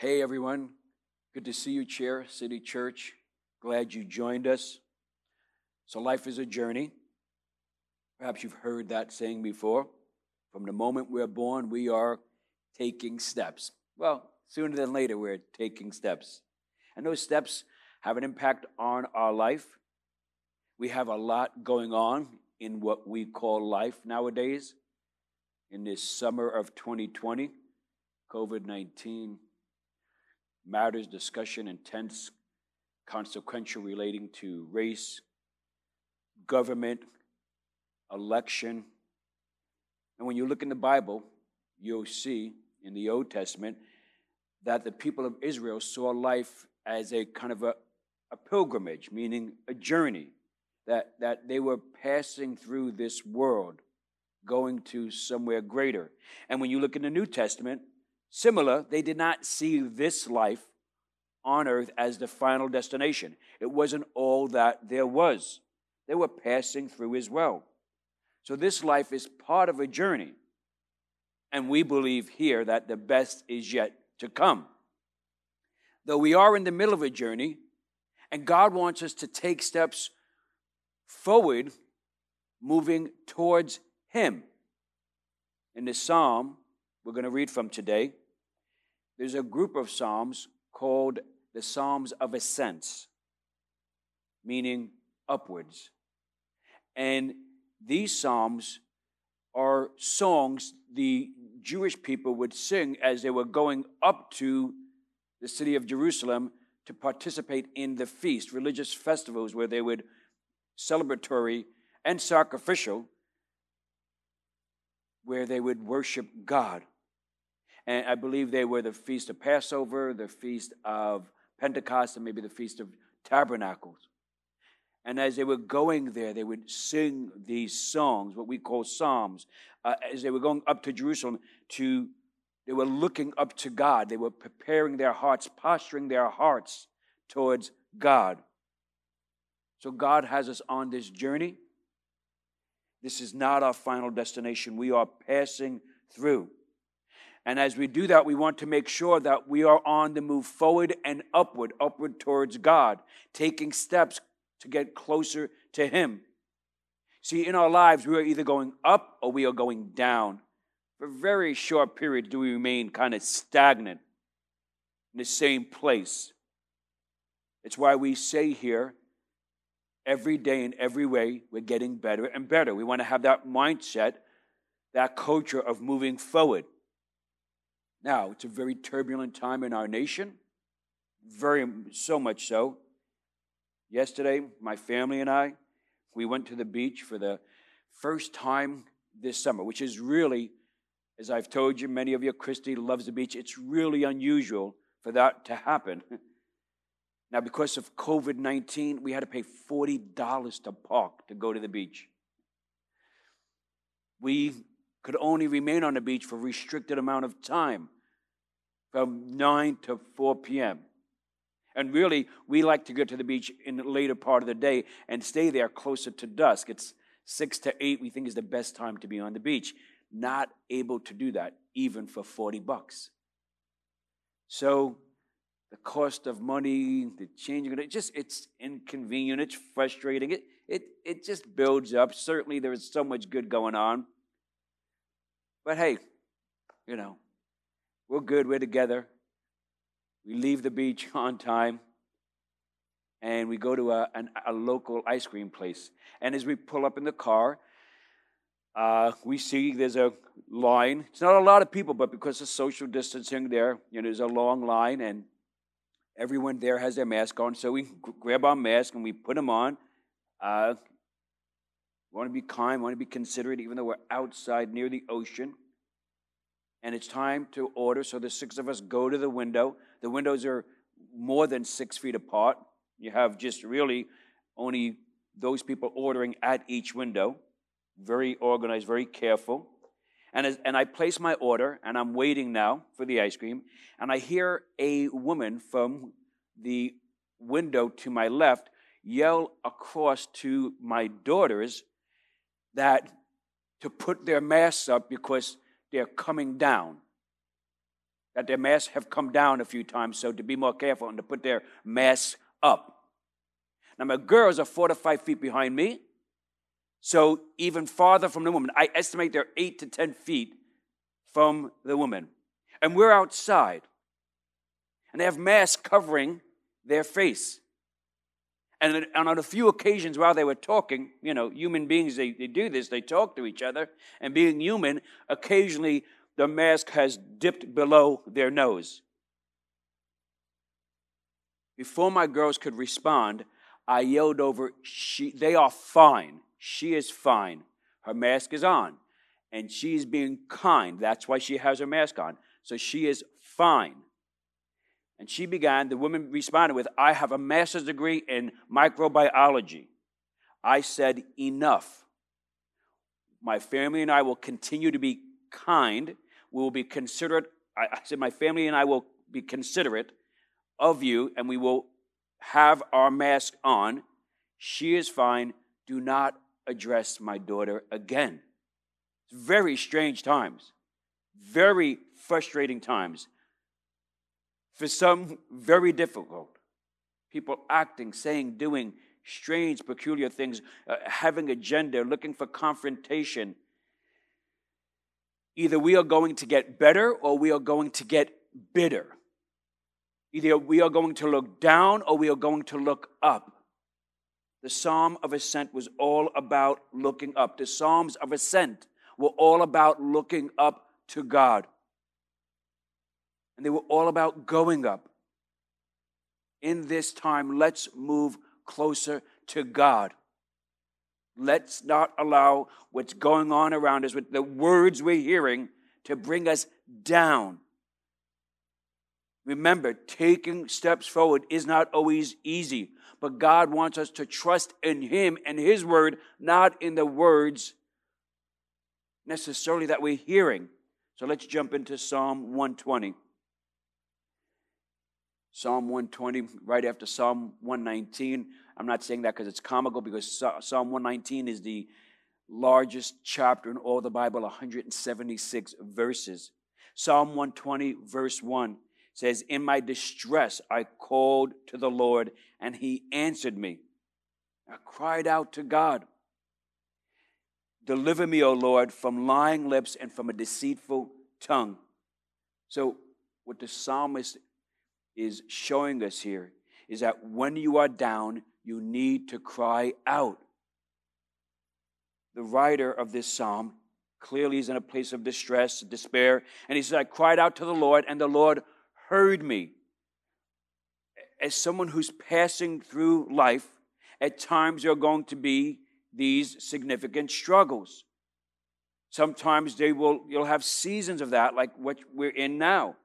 Hey, everyone. Good to see you, Chair, City Church. Glad you joined us. So, life is a journey. Perhaps you've heard that saying before. From the moment we're born, we are taking steps. Well, sooner than later, we're taking steps. And those steps have an impact on our life. We have a lot going on in what we call life nowadays. In this summer of 2020, COVID 19 matters, discussion, intense, consequential relating to race, government, election. And when you look in the Bible, you'll see in the Old Testament that the people of Israel saw life as a kind of a, a pilgrimage, meaning a journey, that, that they were passing through this world, going to somewhere greater. And when you look in the New Testament, Similar, they did not see this life on earth as the final destination. It wasn't all that there was. They were passing through as well. So this life is part of a journey. And we believe here that the best is yet to come. Though we are in the middle of a journey, and God wants us to take steps forward, moving towards Him. In the psalm we're going to read from today, there's a group of Psalms called the Psalms of Ascents, meaning upwards. And these Psalms are songs the Jewish people would sing as they were going up to the city of Jerusalem to participate in the feast, religious festivals where they would celebratory and sacrificial, where they would worship God. And I believe they were the Feast of Passover, the Feast of Pentecost, and maybe the Feast of Tabernacles. And as they were going there, they would sing these songs, what we call psalms. Uh, as they were going up to Jerusalem, to they were looking up to God. They were preparing their hearts, posturing their hearts towards God. So God has us on this journey. This is not our final destination. We are passing through. And as we do that, we want to make sure that we are on the move forward and upward, upward towards God, taking steps to get closer to Him. See, in our lives, we are either going up or we are going down. For a very short periods, do we remain kind of stagnant in the same place. It's why we say here, every day in every way, we're getting better and better. We want to have that mindset, that culture of moving forward. Now, it's a very turbulent time in our nation, very so much so. Yesterday, my family and I, we went to the beach for the first time this summer, which is really, as I've told you, many of you, Christy loves the beach. It's really unusual for that to happen. Now, because of COVID 19, we had to pay $40 to park to go to the beach. We could only remain on the beach for a restricted amount of time from 9 to 4 p.m. And really, we like to go to the beach in the later part of the day and stay there closer to dusk. It's 6 to 8, we think is the best time to be on the beach. Not able to do that, even for 40 bucks. So, the cost of money, the changing it just it's inconvenient, it's frustrating. It it it just builds up. Certainly there is so much good going on. But hey, you know, we're good, we're together. We leave the beach on time and we go to a, an, a local ice cream place. And as we pull up in the car, uh, we see there's a line. It's not a lot of people, but because of social distancing there, you know, there's a long line and everyone there has their mask on. So we grab our mask and we put them on. Uh, want to be kind, want to be considerate, even though we're outside near the ocean. And it's time to order. So the six of us go to the window. The windows are more than six feet apart. You have just really only those people ordering at each window. Very organized, very careful. And, as, and I place my order, and I'm waiting now for the ice cream. And I hear a woman from the window to my left yell across to my daughters that to put their masks up because they're coming down. that their masks have come down a few times, so to be more careful and to put their masks up. Now, my girls are four to five feet behind me, so even farther from the woman. I estimate they're eight to 10 feet from the woman. And we're outside, and they have masks covering their face. And, on a few occasions while they were talking, you know, human beings, they, they do this, they talk to each other. And being human, occasionally the mask has dipped below their nose. Before my girls could respond, I yelled over, she, They are fine. She is fine. Her mask is on. And she's being kind. That's why she has her mask on. So she is fine. And she began, the woman responded with, I have a master's degree in microbiology. I said, Enough. My family and I will continue to be kind we will be considerate. I, I said, My family and I will be considerate of you, and we will have our mask on. She is fine. Do not address my daughter again. It's very strange times, very frustrating times. For some, very difficult. People acting, saying, doing strange, peculiar things, uh, having agenda, looking for confrontation, Either we are going to get better or we are going to get bitter. Either we are going to look down or we are going to look up. The Psalm of Ascent was all about looking up. The Psalms of Ascent were all about looking up to God. And they were all about going up. In this time, let's move closer to God. Let's not allow what's going on around us with the words we're hearing to bring us down. Remember, taking steps forward is not always easy, but God wants us to trust in Him and His word, not in the words necessarily that we're hearing. So let's jump into Psalm 120. Psalm 120, right after Psalm 119. I'm not saying that because it's comical, because Psalm 119 is the largest chapter in all the Bible, 176 verses. Psalm 120, verse 1 says, In my distress I called to the Lord, and he answered me. I cried out to God. Deliver me, O Lord, from lying lips and from a deceitful tongue. So, what the psalmist is showing us here is that when you are down, you need to cry out. The writer of this psalm clearly is in a place of distress, despair, and he says, I cried out to the Lord, and the Lord heard me. As someone who's passing through life, at times there are going to be these significant struggles. Sometimes they will, you'll have seasons of that, like what we're in now.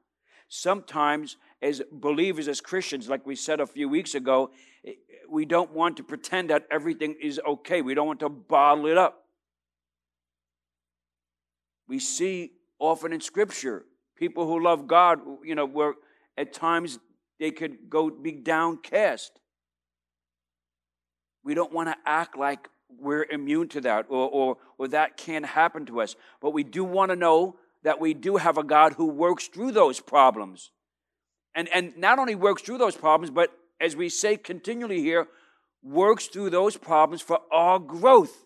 Sometimes, as believers, as Christians, like we said a few weeks ago, eh, we don't want to pretend that everything is okay. We don't want to bottle it up. We see often in Scripture people who love God, you know, where at times they could go be downcast. We don't want to act like we're immune to that or, or, or that can't happen to us. But we do want to know that we do have a God who works through those problems. And, and not only works through those problems, but as we say continually here, works through those problems for our growth.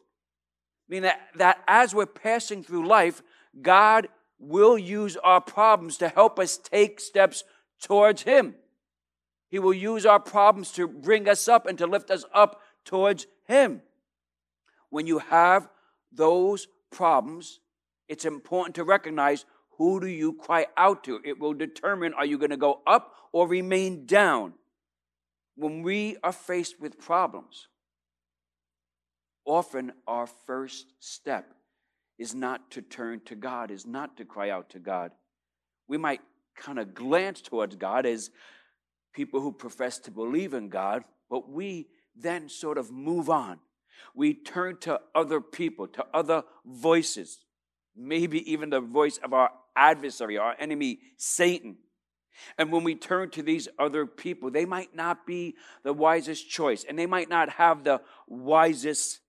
I mean that, that as we're passing through life, God will use our problems to help us take steps towards Him. He will use our problems to bring us up and to lift us up towards Him. When you have those problems, it's important to recognize who do you cry out to. It will determine are you going to go up or remain down when we are faced with problems, often our first step is not to turn to God, is not to cry out to God. We might kind of glance towards God as people who profess to believe in God, but we then sort of move on. We turn to other people, to other voices, maybe even the voice of our adversary, our enemy, Satan. And when we turn to these other people, they might not be the wisest choice and they might not have the wisest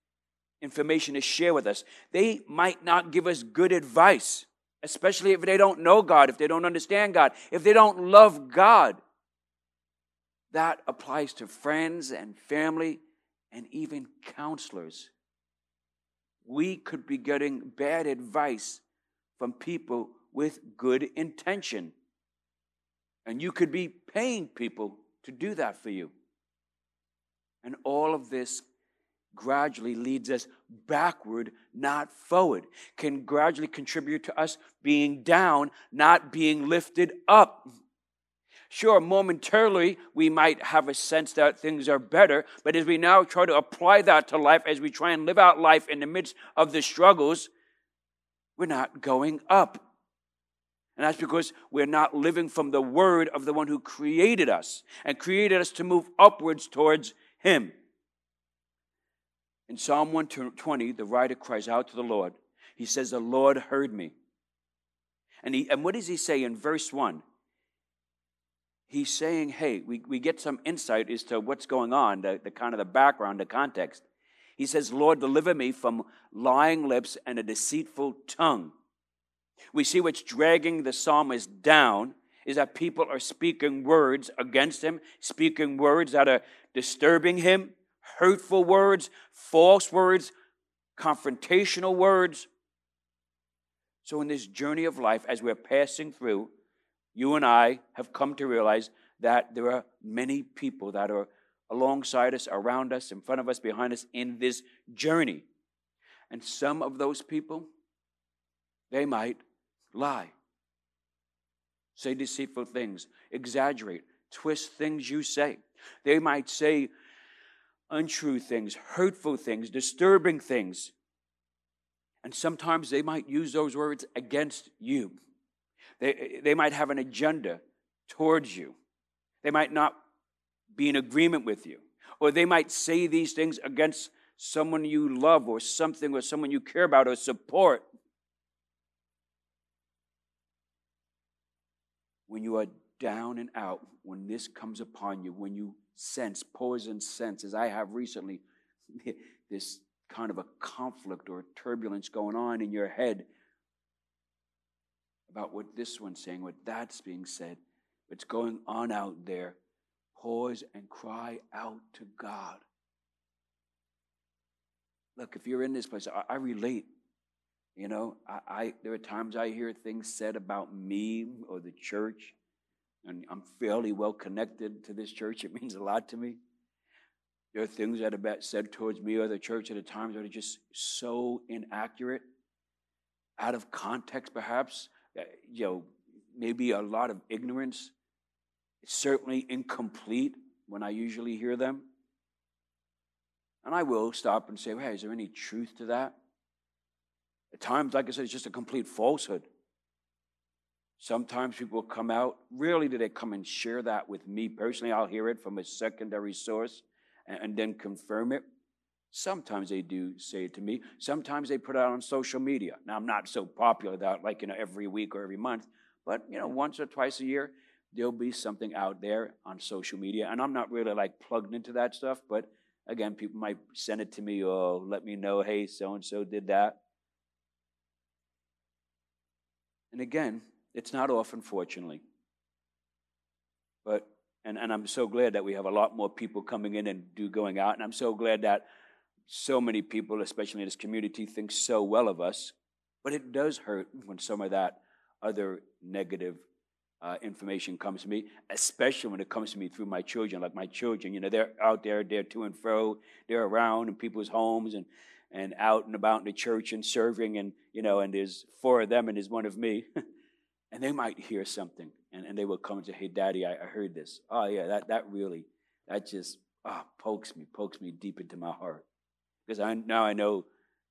information to share with us. They might not give us good advice. especially if they don't know God, if they don't understand God, if they don't love God. That applies to friends and family and even counselors. We could be getting bad advice from people with good intention. And you could be paying people to do that for you. And all of this gradually leads us backward, not forward, can gradually contribute to us being down, not being lifted up. Sure, momentarily we might have a sense that things are better, but as we now try to apply that to life, as we try and live out life in the midst of the struggles, we're not going up. And that's because we're not living from the word of the one who created us and created us to move upwards towards Him. In Psalm 120, the writer cries out to the Lord. He says, The Lord heard me. And, he, and what does he say in verse 1? He's saying, Hey, we, we get some insight as to what's going on, the, the kind of the background, the context. He says, Lord, deliver me from lying lips and a deceitful tongue. We see what's dragging the psalmist down is that people are speaking words against him, speaking words that are disturbing him, hurtful words, false words, confrontational words. So, in this journey of life, as we're passing through, you and I have come to realize that there are many people that are alongside us, around us, in front of us, behind us in this journey. And some of those people, they might lie, say deceitful things, exaggerate, twist things you say. They might say untrue things, hurtful things, disturbing things. And sometimes they might use those words against you. They, they might have an agenda towards you. They might not be in agreement with you. Or they might say these things against someone you love or something or someone you care about or support. When you are down and out, when this comes upon you, when you sense, poison sense, as I have recently, this kind of a conflict or turbulence going on in your head about what this one's saying, what that's being said, what's going on out there. Pause and cry out to God. Look, if you're in this place, I, I relate. You know, I, I there are times I hear things said about me or the church and I'm fairly well connected to this church. It means a lot to me. There are things that have been said towards me or the church at times that are just so inaccurate, out of context, perhaps. You know, maybe a lot of ignorance. It's certainly incomplete when I usually hear them. And I will stop and say, hey, is there any truth to that? At times, like I said, it's just a complete falsehood. Sometimes people come out. Rarely do they come and share that with me personally. I'll hear it from a secondary source and, and then confirm it. Sometimes they do say it to me. Sometimes they put it out on social media. Now I'm not so popular that like you know every week or every month, but you know once or twice a year there'll be something out there on social media, and I'm not really like plugged into that stuff. But again, people might send it to me or let me know, hey, so and so did that. And again, it's not often, fortunately. But, and, and I'm so glad that we have a lot more people coming in and do going out. And I'm so glad that so many people, especially in this community, think so well of us. But it does hurt when some of that other negative uh, information comes to me, especially when it comes to me through my children. Like my children, you know, they're out there, they're to and fro, they're around in people's homes and, and out and about in the church and serving. And, you know, and there's four of them and there's one of me. and they might hear something and, and they will come and say, Hey, Daddy, I, I heard this. Oh, yeah, that, that really, that just oh, pokes me, pokes me deep into my heart. Because I, now I know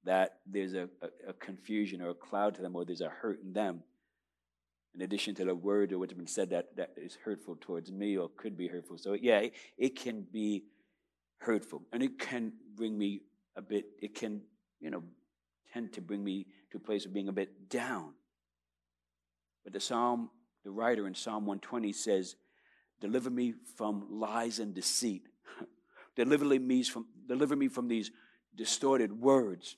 that there's a, a, a, confusion or a cloud to them or there's a hurt in them. In addition to the word or what's been said that, that is hurtful towards me or could be hurtful. So, yeah, it, it can be hurtful and it can bring me a bit, it can, you know, tend to bring me to a place of being a bit down. But the psalm, the writer in Psalm 120 says, Deliver me from lies and deceit. deliver, me from, deliver me from these distorted words.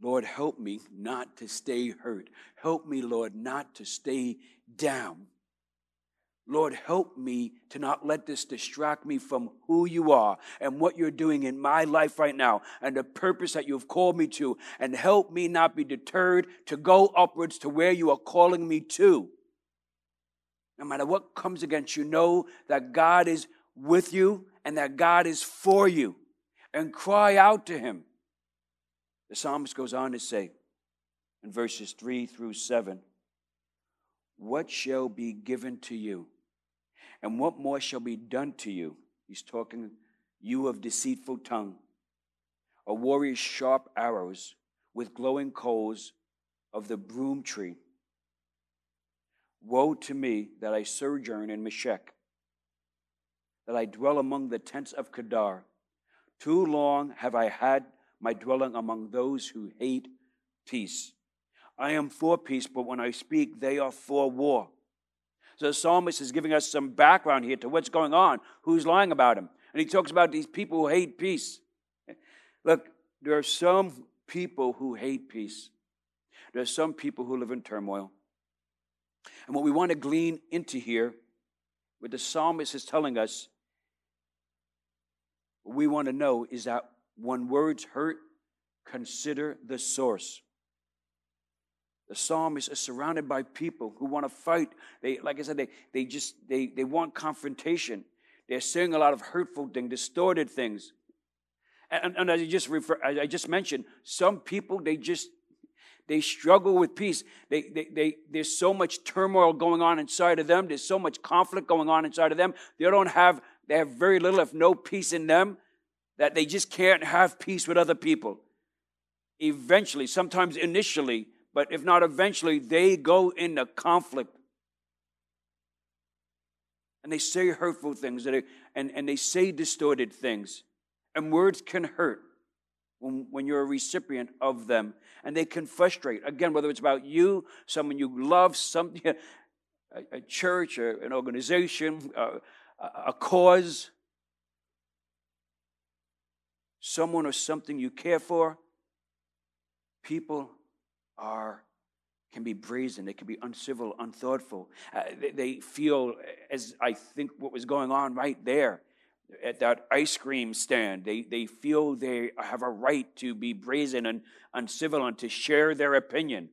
Lord, help me not to stay hurt. Help me, Lord, not to stay down. Lord, help me to not let this distract me from who you are and what you're doing in my life right now and the purpose that you've called me to. And help me not be deterred to go upwards to where you are calling me to. No matter what comes against you, know that God is with you and that God is for you. And cry out to Him. The psalmist goes on to say in verses 3 through 7 What shall be given to you? And what more shall be done to you? He's talking, you of deceitful tongue, a warrior's sharp arrows with glowing coals of the broom tree. Woe to me that I sojourn in Meshech, that I dwell among the tents of Kedar. Too long have I had my dwelling among those who hate peace. I am for peace, but when I speak, they are for war. So the psalmist is giving us some background here to what's going on, who's lying about him. And he talks about these people who hate peace. Look, there are some people who hate peace. There are some people who live in turmoil. And what we want to glean into here, what the psalmist is telling us, what we want to know is that when words hurt, consider the source. The psalmist is surrounded by people who want to fight. They, like I said, they, they just they, they want confrontation. They're saying a lot of hurtful things, distorted things. And, and as I just refer, I just mentioned, some people they just they struggle with peace. They, they, they, there's so much turmoil going on inside of them. There's so much conflict going on inside of them. They don't have they have very little, if no peace in them, that they just can't have peace with other people. Eventually, sometimes initially, but if not eventually, they go into conflict. And they say hurtful things and, and they say distorted things. And words can hurt when, when you're a recipient of them. And they can frustrate. Again, whether it's about you, someone you love, some, a, a church, an organization, a, a cause, someone or something you care for. People are can be brazen, they can be uncivil, unthoughtful. Uh, they, they, feel, as I think what was going on right there at that ice cream stand, they, they feel they have a right to be brazen and uncivil and to share their opinion.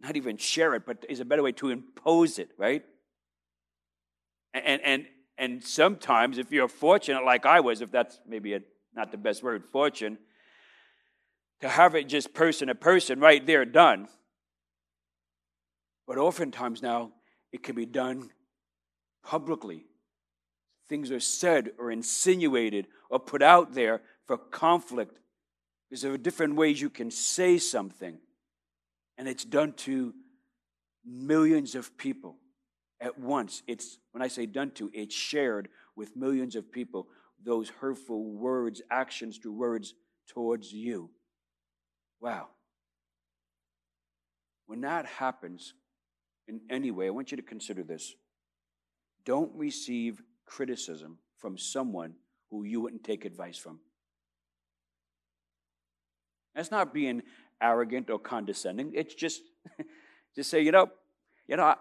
Not even share it, but is a better way to impose it, right? And, and, and sometimes, if you're fortunate like I was, if that's maybe a, not the best word, fortune, to have it just person to person right there done. But oftentimes now, it can be done publicly. Things are said or insinuated or put out there for conflict. Because there are different ways you can say something. And it's done to millions of people at once. It's, when I say done to, it's shared with millions of people, those hurtful words, actions through words towards you. Wow. When that happens in any way, I want you to consider this. Don't receive criticism from someone who you wouldn't take advice from. That's not being arrogant or condescending. It's just, just say, you know, you know,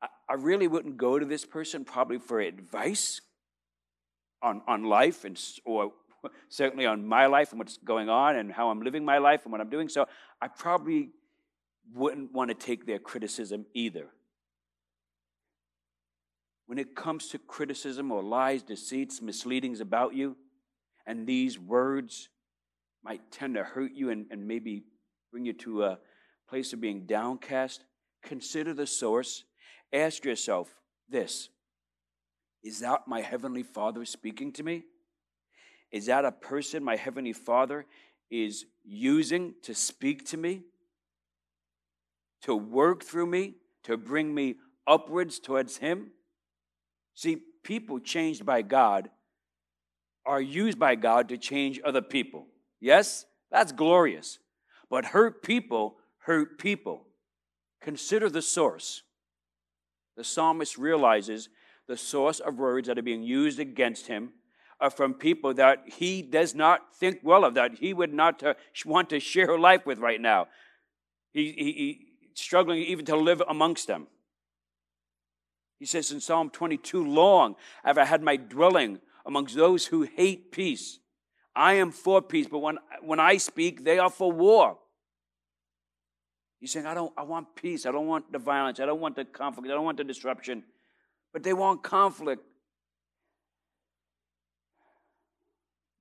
I, I really wouldn't go to this person probably for advice on, on life and or certainly on my life and what's going on and how I'm living my life and what I'm doing. So I probably wouldn't want to take their criticism either. When it comes to criticism or lies, deceits, misleadings about you, and these words might tend to hurt you and, and maybe bring you to a place of being downcast, consider the source. Ask yourself this Is that my Heavenly Father speaking to me? Is that a person my Heavenly Father is using to speak to me, to work through me, to bring me upwards towards Him? See, people changed by God are used by God to change other people. Yes, that's glorious. But hurt people hurt people. Consider the source. The psalmist realizes the source of words that are being used against him from people that he does not think well of, that he would not uh, want to share life with right now. He, he, he struggling even to live amongst them. He says in Psalm 22, Long have I had my dwelling amongst those who hate peace. I am for peace, but when, when I speak, they are for war. He's saying, I don't I want peace. I don't want the violence. I don't want the conflict. I don't want the disruption. But they want conflict.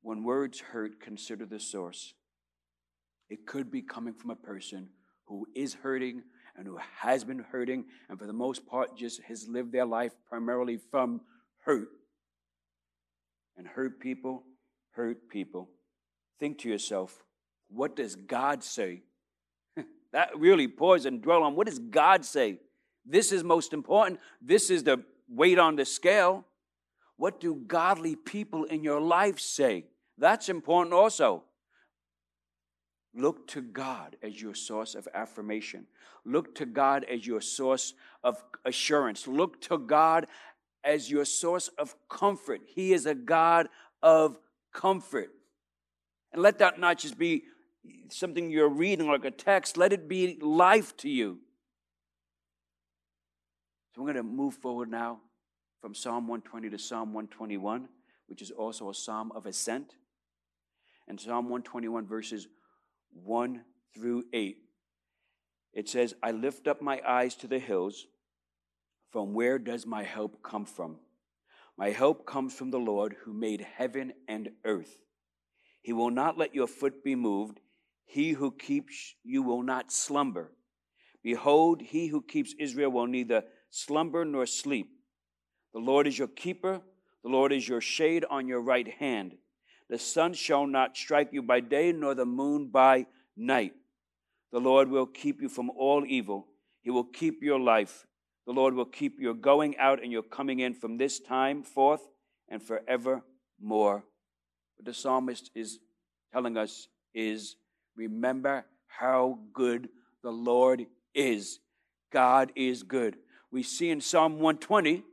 When words hurt, consider the source. It could be coming from a person who is hurting and who has been hurting, and for the most part, just has lived their life primarily from hurt. And hurt people hurt people. Think to yourself, what does God say? that really pause and dwell on what does God say? This is most important. This is the weight on the scale. What do godly people in your life say? That's important also. Look to God as your source of affirmation. Look to God as your source of assurance. Look to God as your source of comfort. He is a God of comfort. And let that not just be something you're reading like a text, let it be life to you. So we're going to move forward now from Psalm 120 to Psalm 121, which is also a psalm of ascent. And Psalm 121, verses 1 through 8. It says, I lift up my eyes to the hills. From where does my help come from? My help comes from the Lord who made heaven and earth. He will not let your foot be moved. He who keeps you will not slumber. Behold, he who keeps Israel will neither slumber nor sleep. The Lord is your keeper. The Lord is your shade on your right hand. The sun shall not strike you by day, nor the moon by night. The Lord will keep you from all evil. He will keep your life. The Lord will keep your going out and your coming in from this time forth and forevermore. What the psalmist is telling us is remember how good the Lord is. God is good. We see in Psalm 120,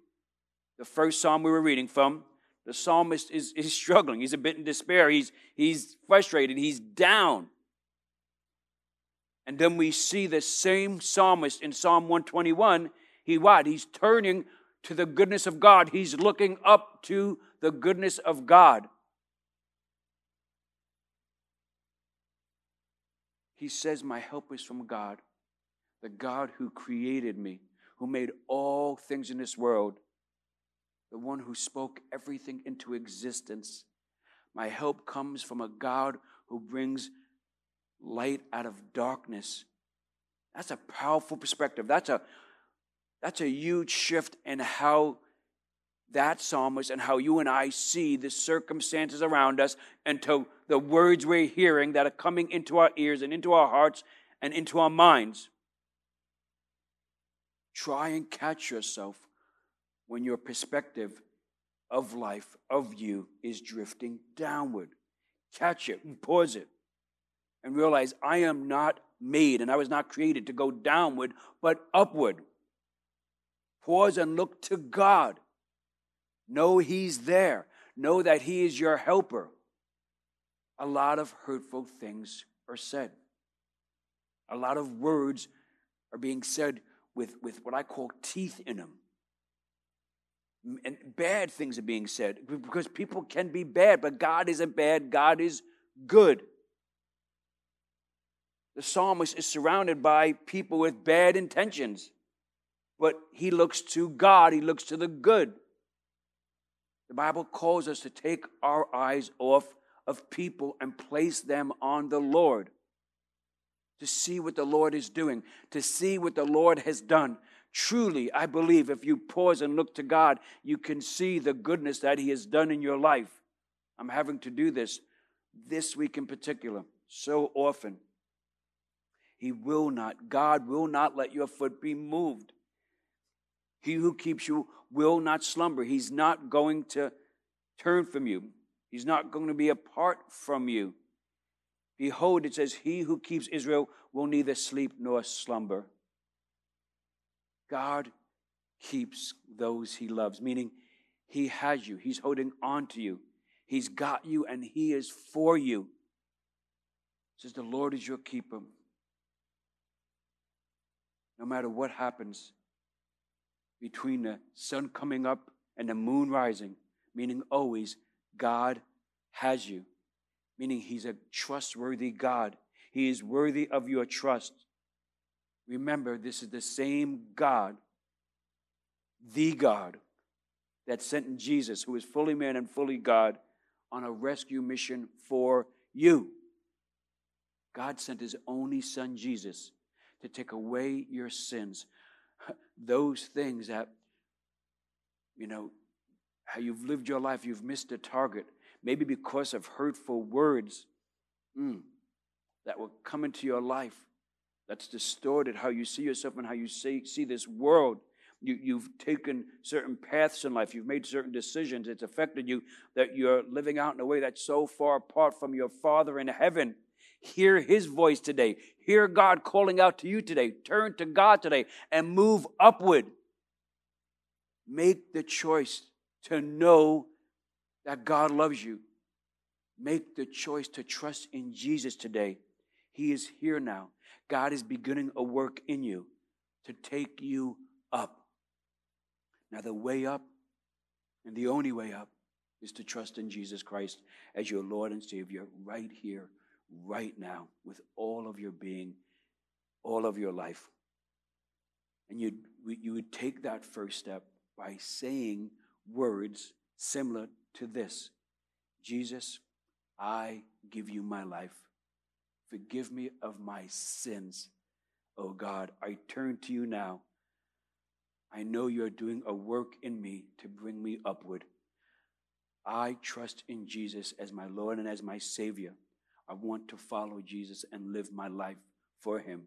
the first psalm we were reading from, the psalmist is, is struggling. He's a bit in despair. He's, he's frustrated. He's down. And then we see the same psalmist in Psalm 121. He what? He's turning to the goodness of God. He's looking up to the goodness of God. He says, My help is from God, the God who created me, who made all things in this world the one who spoke everything into existence. My help comes from a God who brings light out of darkness. That's a powerful perspective. That's a that's a huge shift in how that psalmist and how you and I see the circumstances around us and to the words we're hearing that are coming into our ears and into our hearts and into our minds. Try and catch yourself when your perspective of life, of you, is drifting downward. Catch it and pause it and realize I am not made and I was not created to go downward, but upward. Pause and look to God. Know He's there. Know that He is your helper. A lot of hurtful things are said. A lot of words are being said with, with what I call teeth in them and bad things are being said because people can be bad, but God isn't bad, God is good. The psalmist is surrounded by people with bad intentions, but he looks to God, he looks to the good. The Bible calls us to take our eyes off of people and place them on the Lord. To see what the Lord is doing, to see what the Lord has done, Truly, I believe if you pause and look to God, you can see the goodness that He has done in your life. I'm having to do this this week in particular, so often. He will not, God will not let your foot be moved. He who keeps you will not slumber. He's not going to turn from you, He's not going to be apart from you. Behold, it says, He who keeps Israel will neither sleep nor slumber. God keeps those he loves, meaning he has you, he's holding on to you. He's got you and He is for you. It says, The Lord is your keeper. No matter what happens between the sun coming up and the moon rising, meaning always, God has you, meaning He's a trustworthy God. He is worthy of your trust. Remember, this is the same God, the God, that sent Jesus, who is fully man and fully God, on a rescue mission for you. God sent his only son, Jesus, to take away your sins. Those things that, you know, how you've lived your life, you've missed a target, maybe because of hurtful words mm, that will come into your life that's distorted how you see yourself and how you see, see this world. You, you've taken certain paths in life, you've made certain decisions, it's affected you that you're living out in a way that's so far apart from your Father in heaven. Hear His voice today. Hear God calling out to you today. Turn to God today and move upward. Make the choice to know that God loves you. Make the choice to trust in Jesus today. He is here now. God is beginning a work in you to take you up. Now, the way up, and the only way up, is to trust in Jesus Christ as your Lord and Savior right here, right now, with all of your being, all of your life. And you you would take that first step by saying words similar to this Jesus, I give you my life. Forgive me of my sins. Oh God, I turn to you now. I know you're doing a work in me to bring me upward. I trust in Jesus as my Lord and as my Savior. I want to follow Jesus and live my life for Him.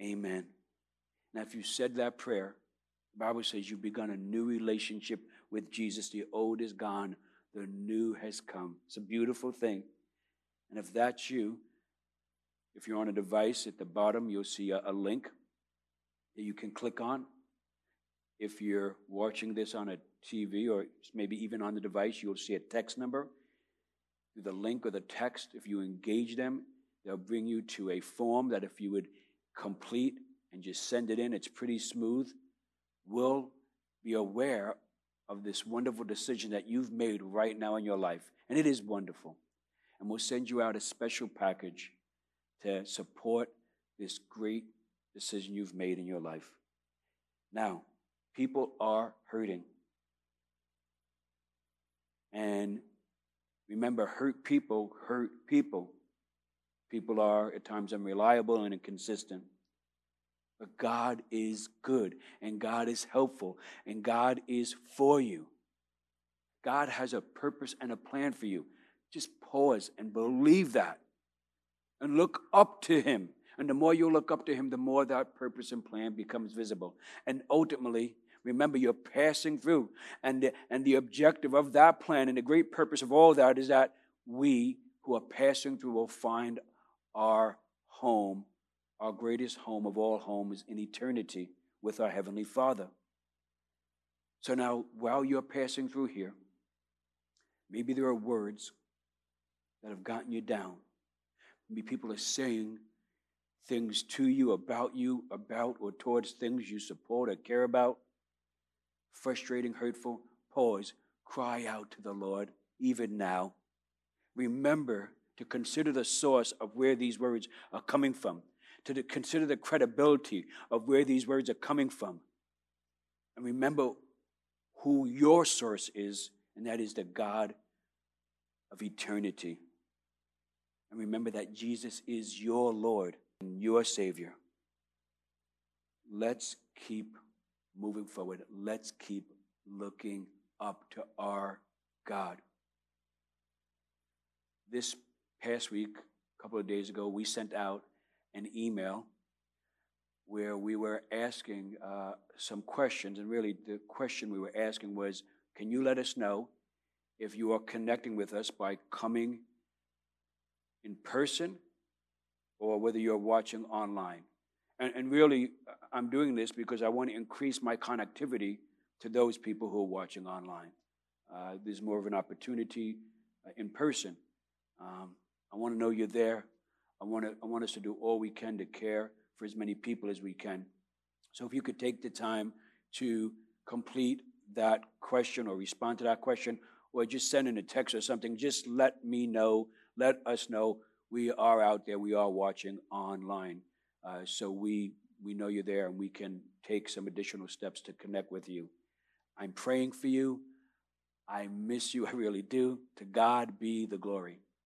Amen. Now, if you said that prayer, the Bible says you've begun a new relationship with Jesus. The old is gone, the new has come. It's a beautiful thing. And if that's you, if you're on a device at the bottom, you'll see a, a link that you can click on. If you're watching this on a TV or maybe even on the device, you'll see a text number. The link or the text, if you engage them, they'll bring you to a form that if you would complete and just send it in, it's pretty smooth. We'll be aware of this wonderful decision that you've made right now in your life. And it is wonderful. And we'll send you out a special package to support this great decision you've made in your life. Now, people are hurting. And remember, hurt people hurt people. People are at times unreliable and inconsistent. But God is good, and God is helpful, and God is for you. God has a purpose and a plan for you. Just pause and believe that and look up to Him. And the more you look up to Him, the more that purpose and plan becomes visible. And ultimately, remember, you're passing through. And the, and the objective of that plan and the great purpose of all that is that we who are passing through will find our home, our greatest home of all homes in eternity with our Heavenly Father. So now, while you're passing through here, maybe there are words that have gotten you down. Maybe people are saying things to you, about you, about or towards things you support or care about. Frustrating, hurtful. Pause. Cry out to the Lord even now. Remember to consider the source of where these words are coming from, to consider the credibility of where these words are coming from. And remember who your source is, and that is the God of eternity. And remember that Jesus is your Lord and your Savior. Let's keep moving forward. Let's keep looking up to our God. This past week, a couple of days ago, we sent out an email where we were asking uh, some questions. And really, the question we were asking was Can you let us know if you are connecting with us by coming in person or whether you're watching online. And, and really, I'm doing this because I want to increase my connectivity to those people who are watching online. uh, there's more of an opportunity uh, in person. Um, I want to know you're there. I want, to, I want us to do all we can to care for as many people as we can. So if you could take the time to complete that question or respond to that question, or just send in a text or something, just let me know, let us know we are out there, we are watching online. Uh, so we, we know you're there and we can take some additional steps to connect with you. I'm praying for you. I miss you, I really do. To God be the glory.